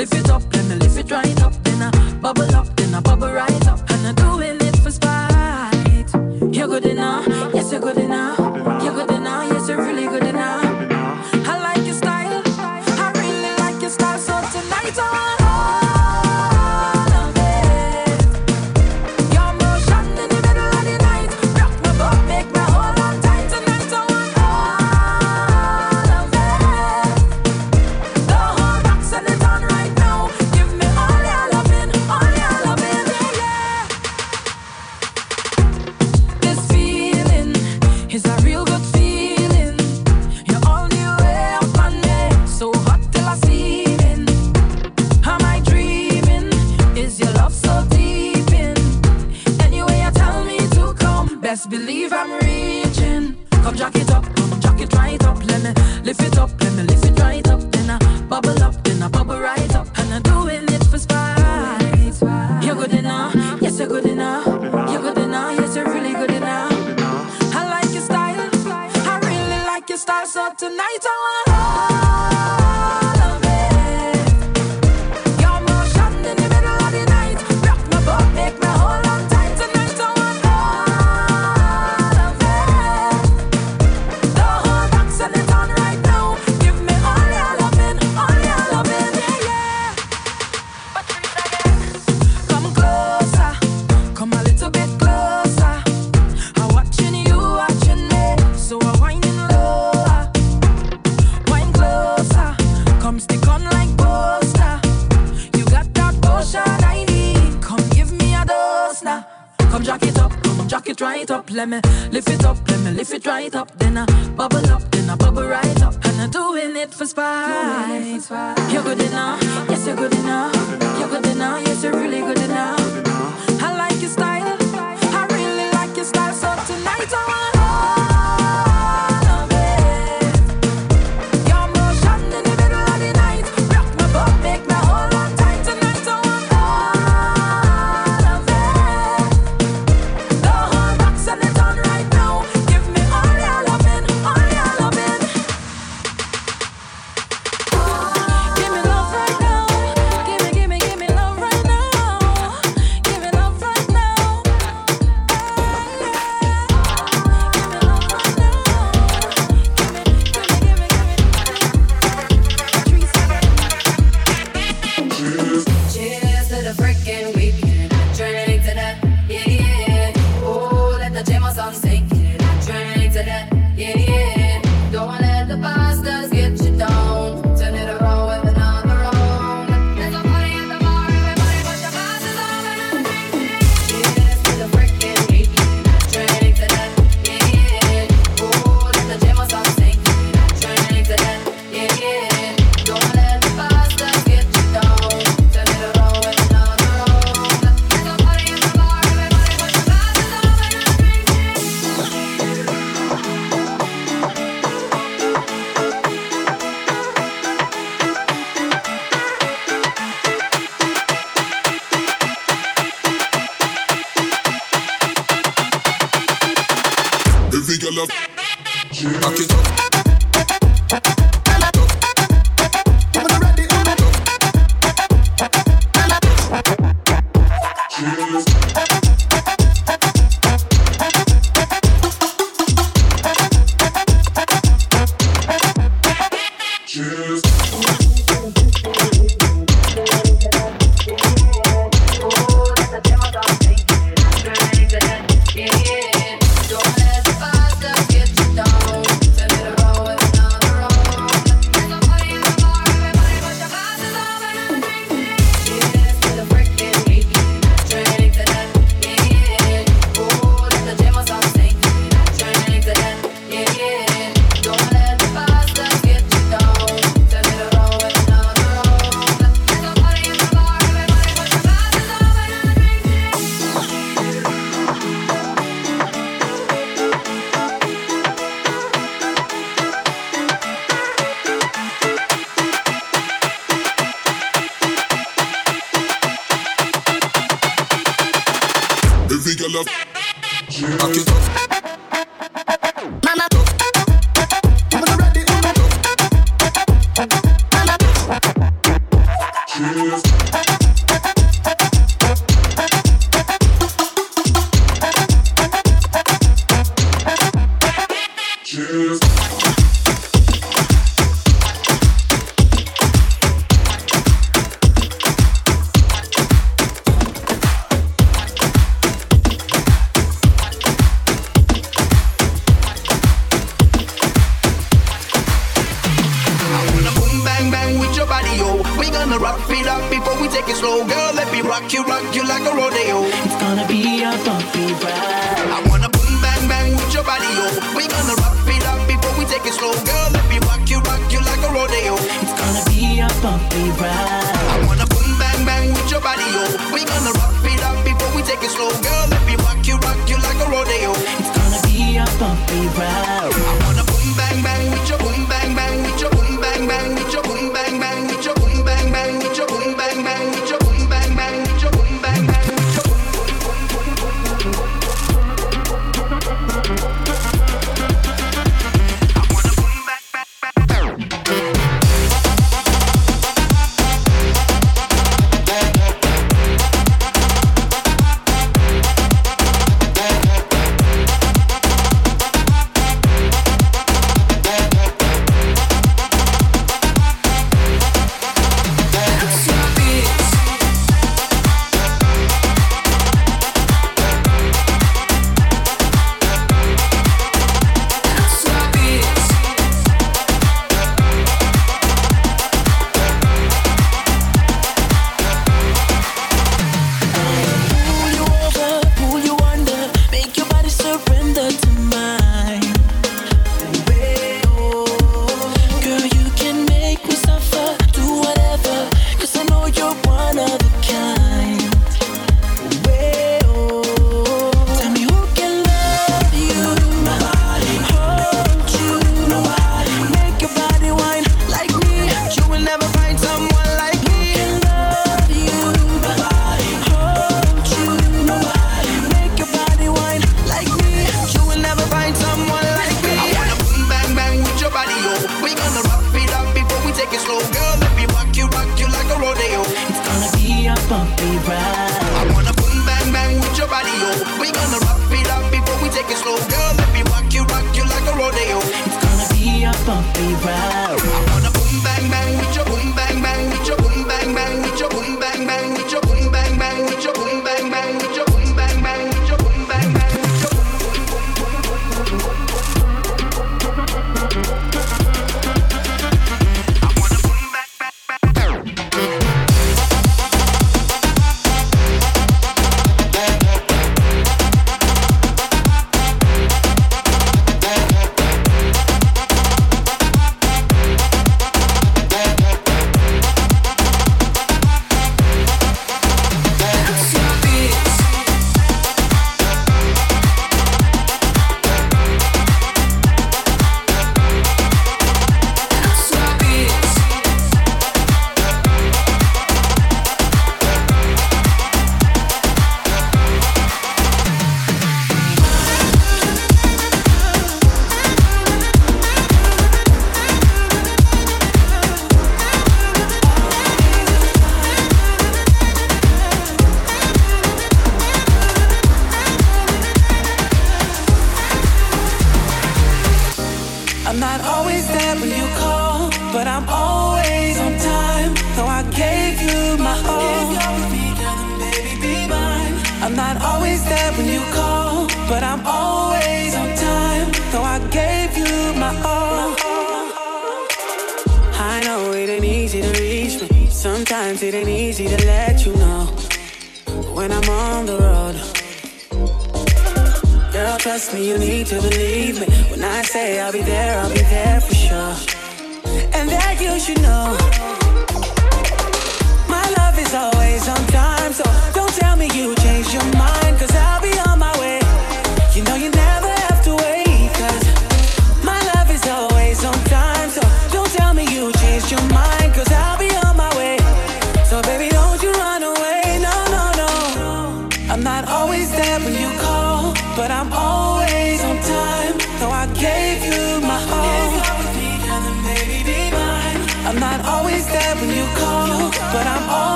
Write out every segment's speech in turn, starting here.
Let me lift it up, la main, les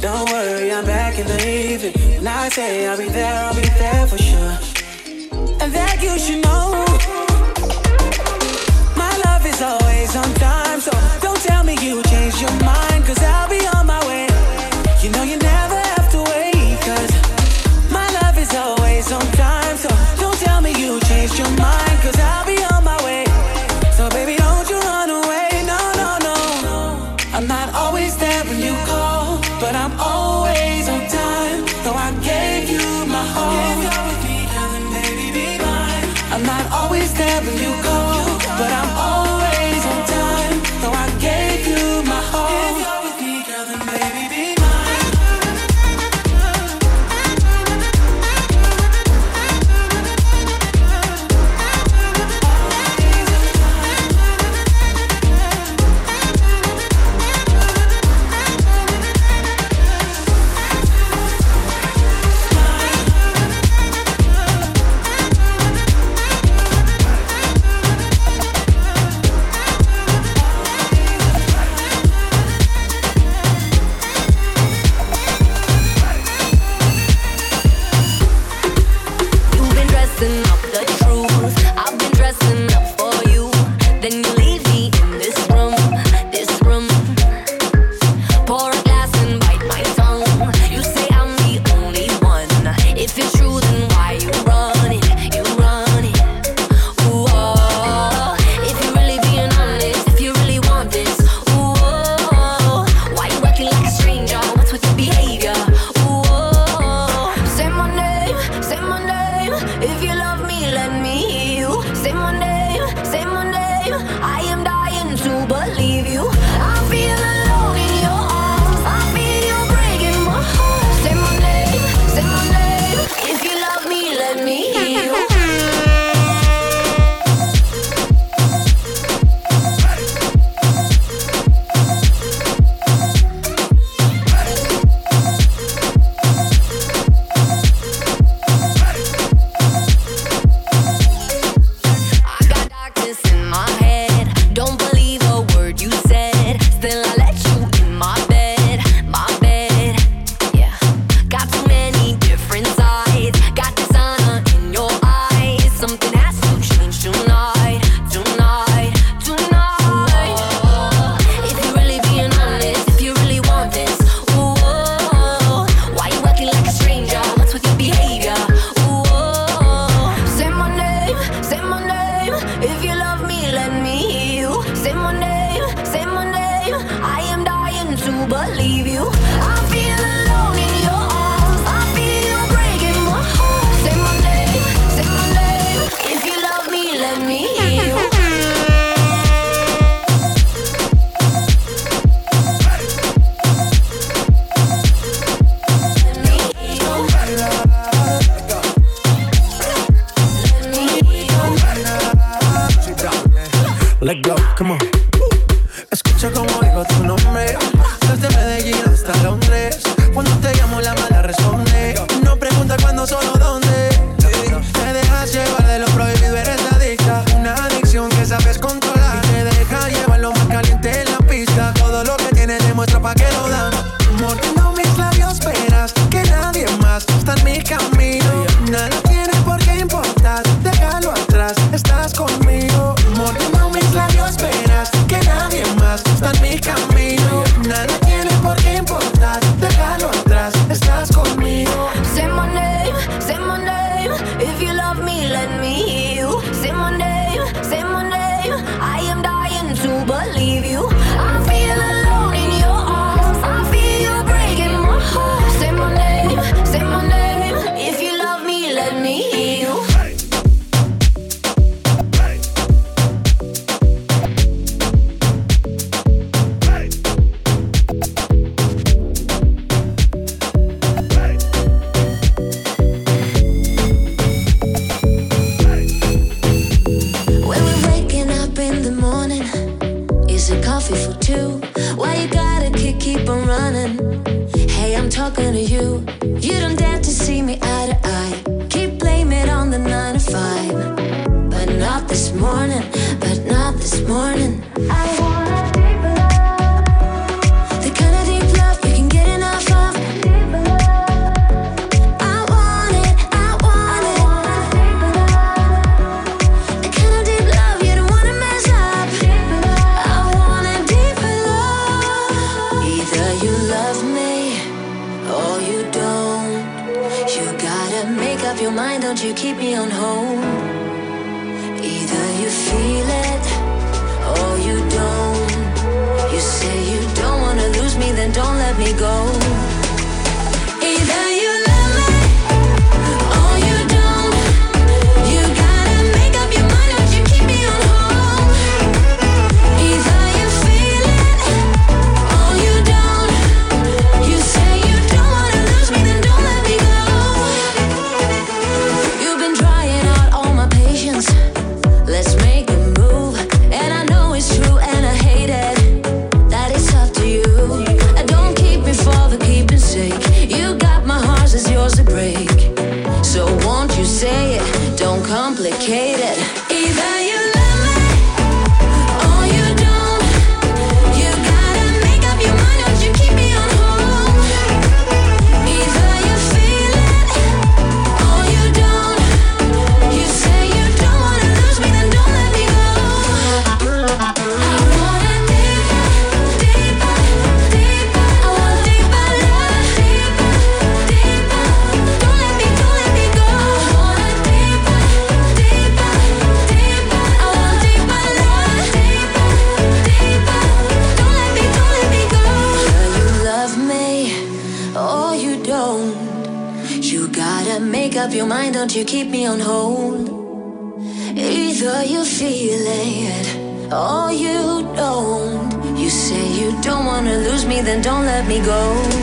Don't worry, I'm back in the evening. When I say I'll be there, I'll be there for sure. And that you should know. W around, you keep me on hold. Either you feel it or you don't. You say you don't wanna lose me, then don't let me go.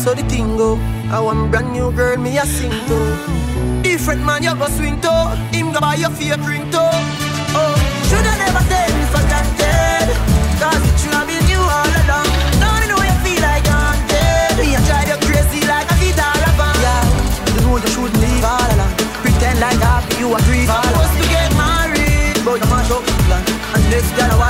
So the thing go. I want brand new girl, me a sing to. Different man, you go swing to. Him go buy your fear drink to. Oh, should I never say me forgotten? Cause it should have been you all along. Now you know you feel like I'm dead. Me a drive you crazy like a guitar lover. Yeah, you know you shouldn't leave all along. Pretend like happy you agree. I'm supposed to get married, but you mash up the plan. And this girl I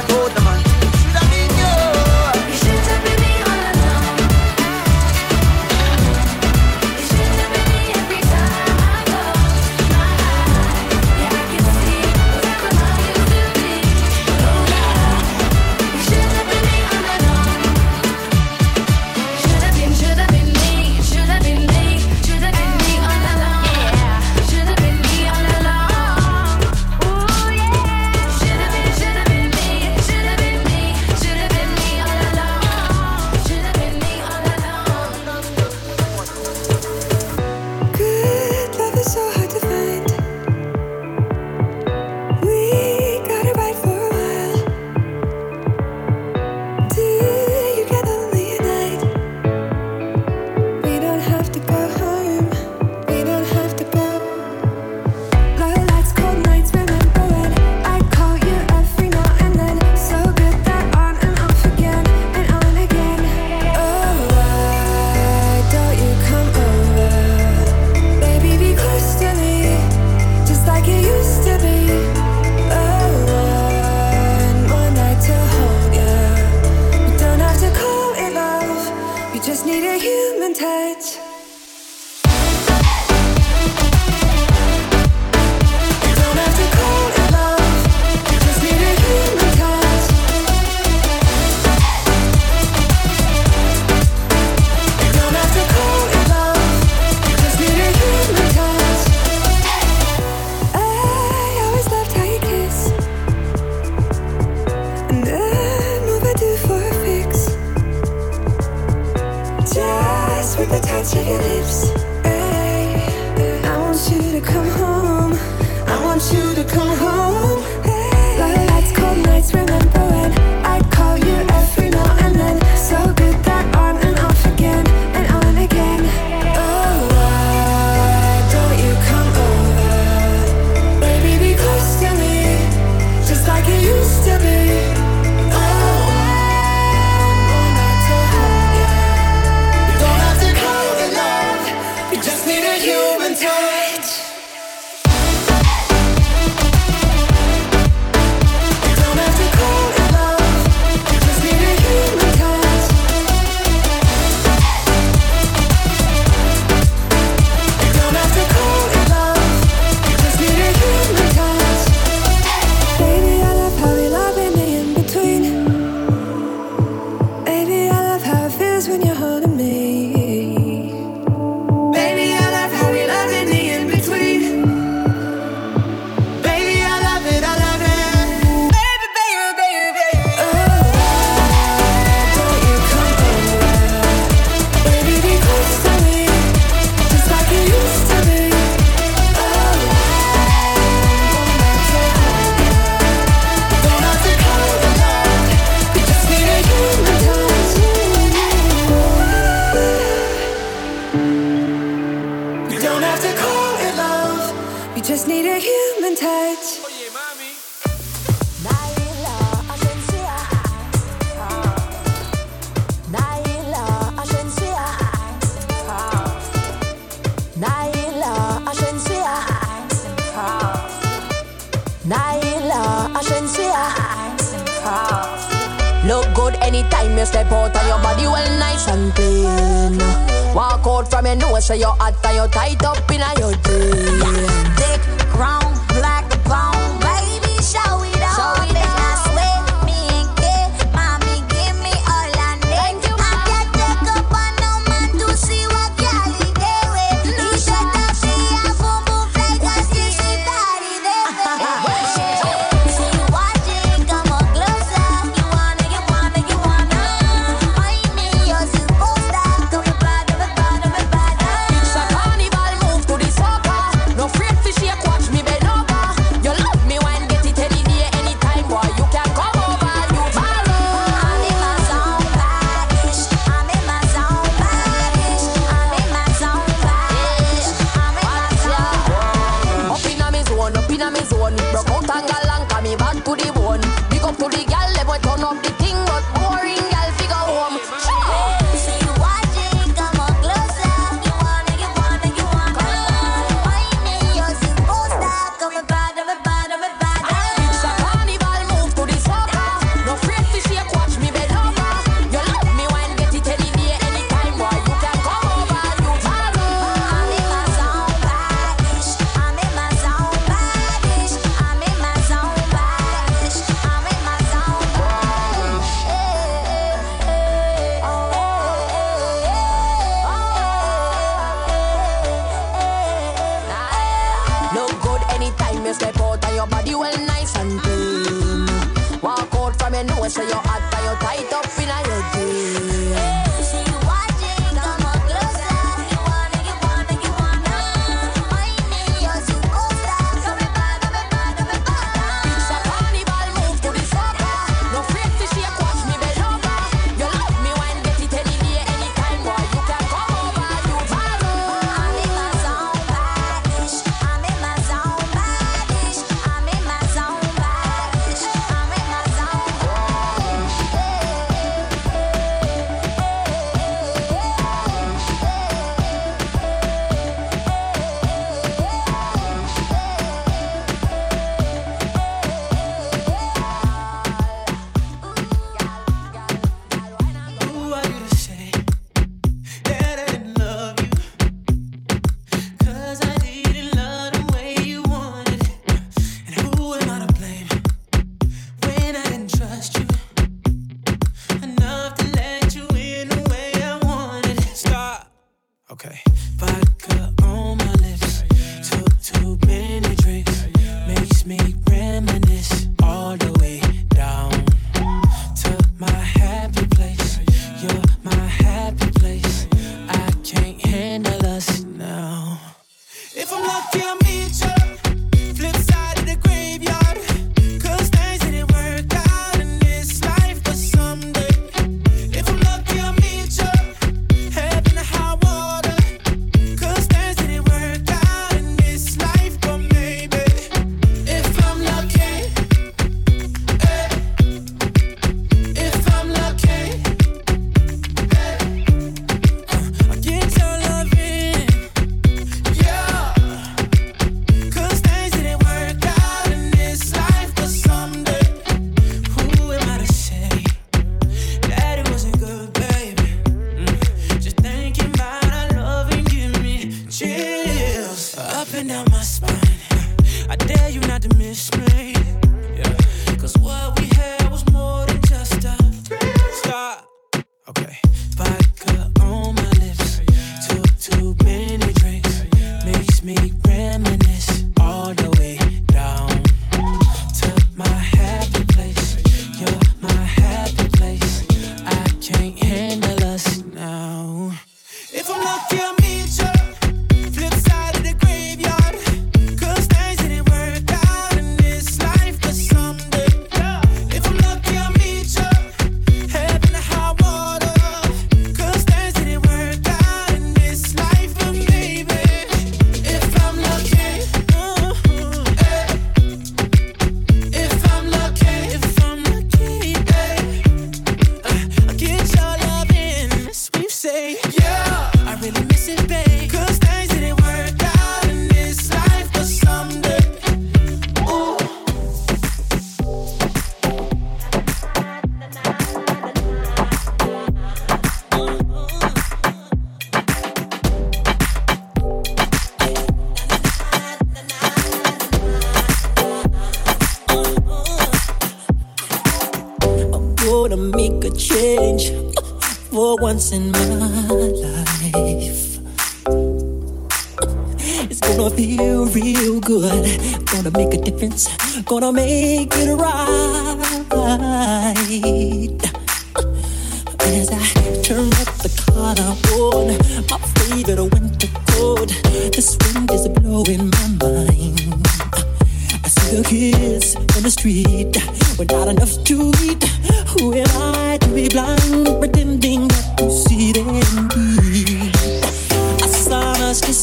economía.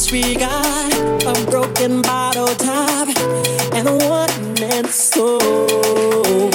We got a broken bottle top and a one man soul.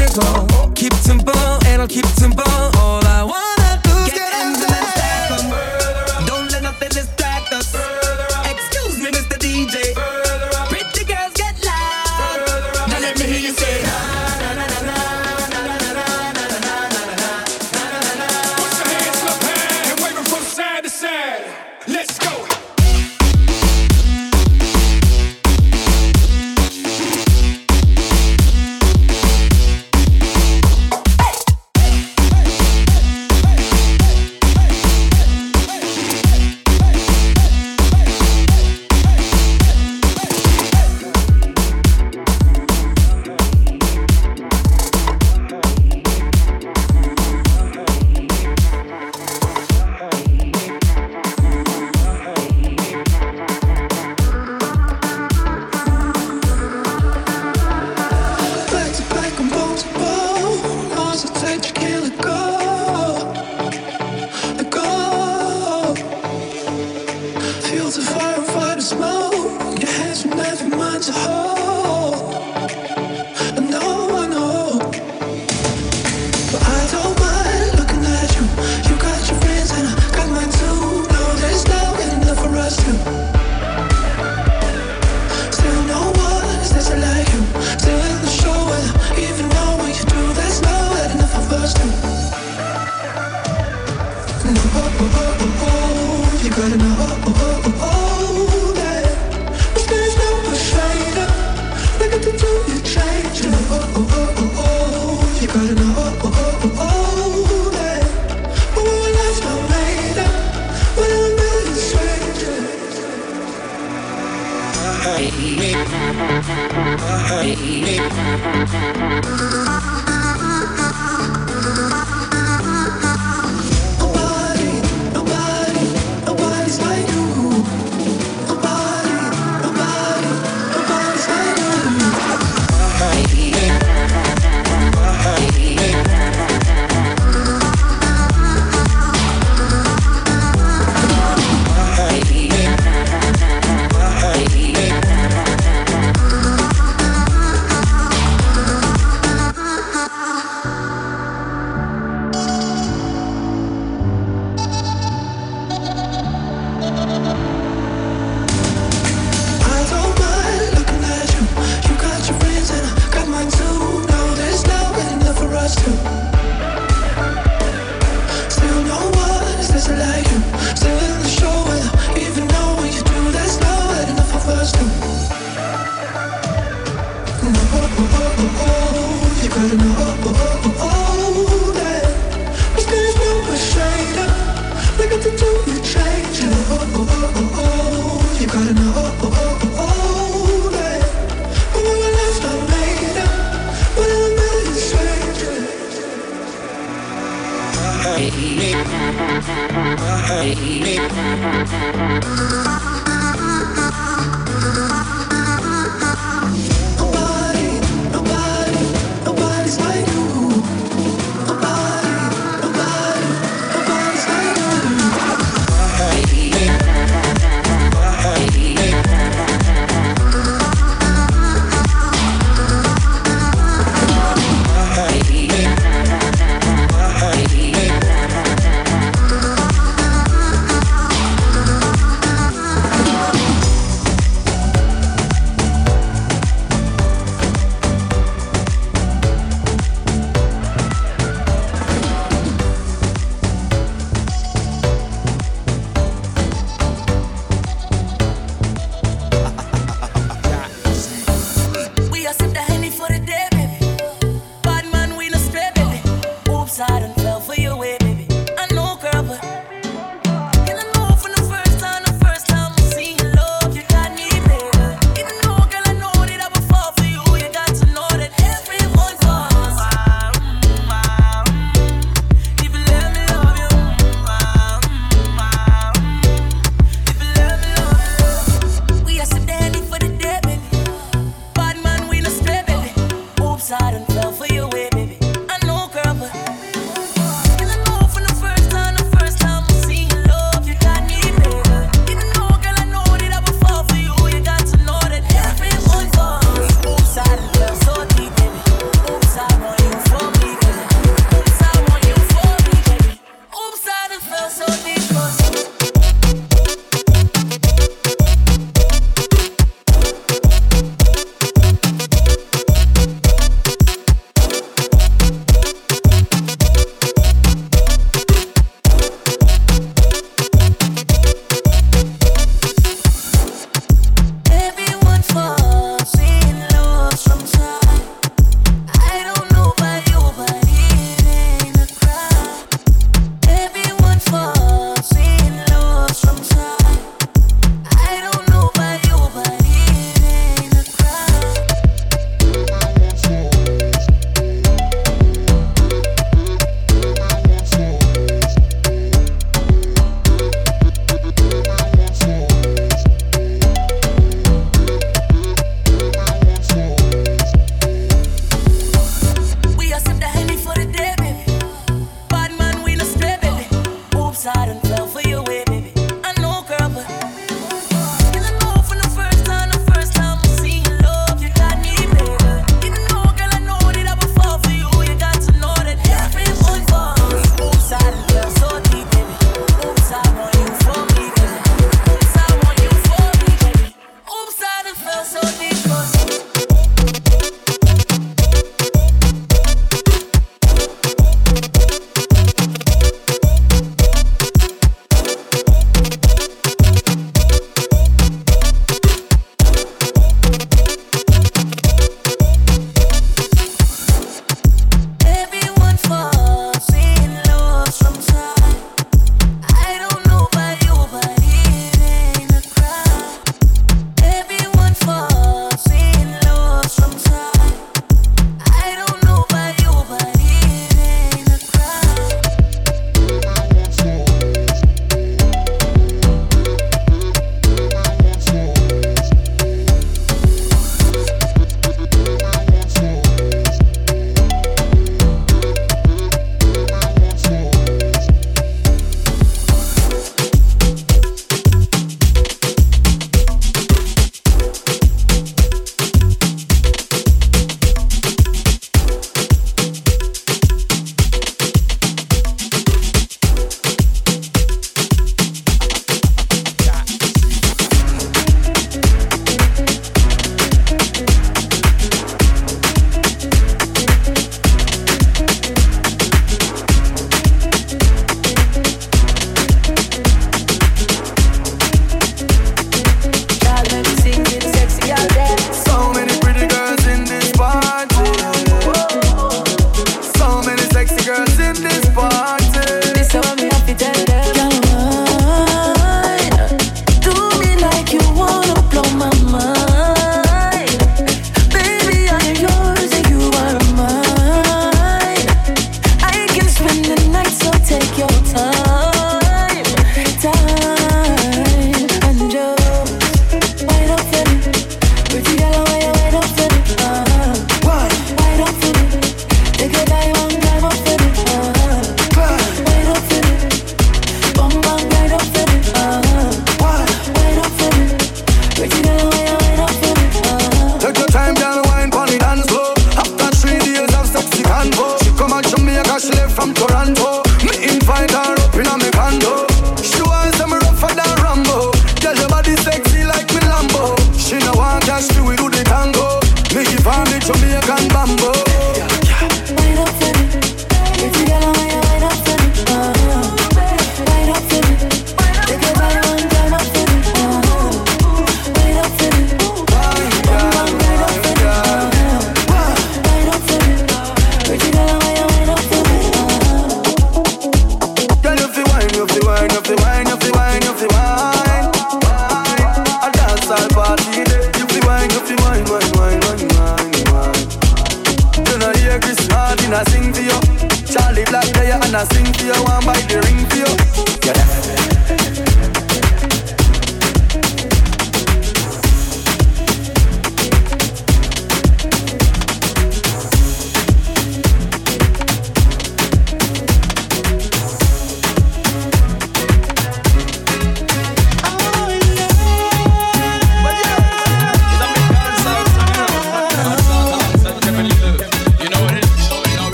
let. Keep tempo, and I'll keep tempo. All I wanna.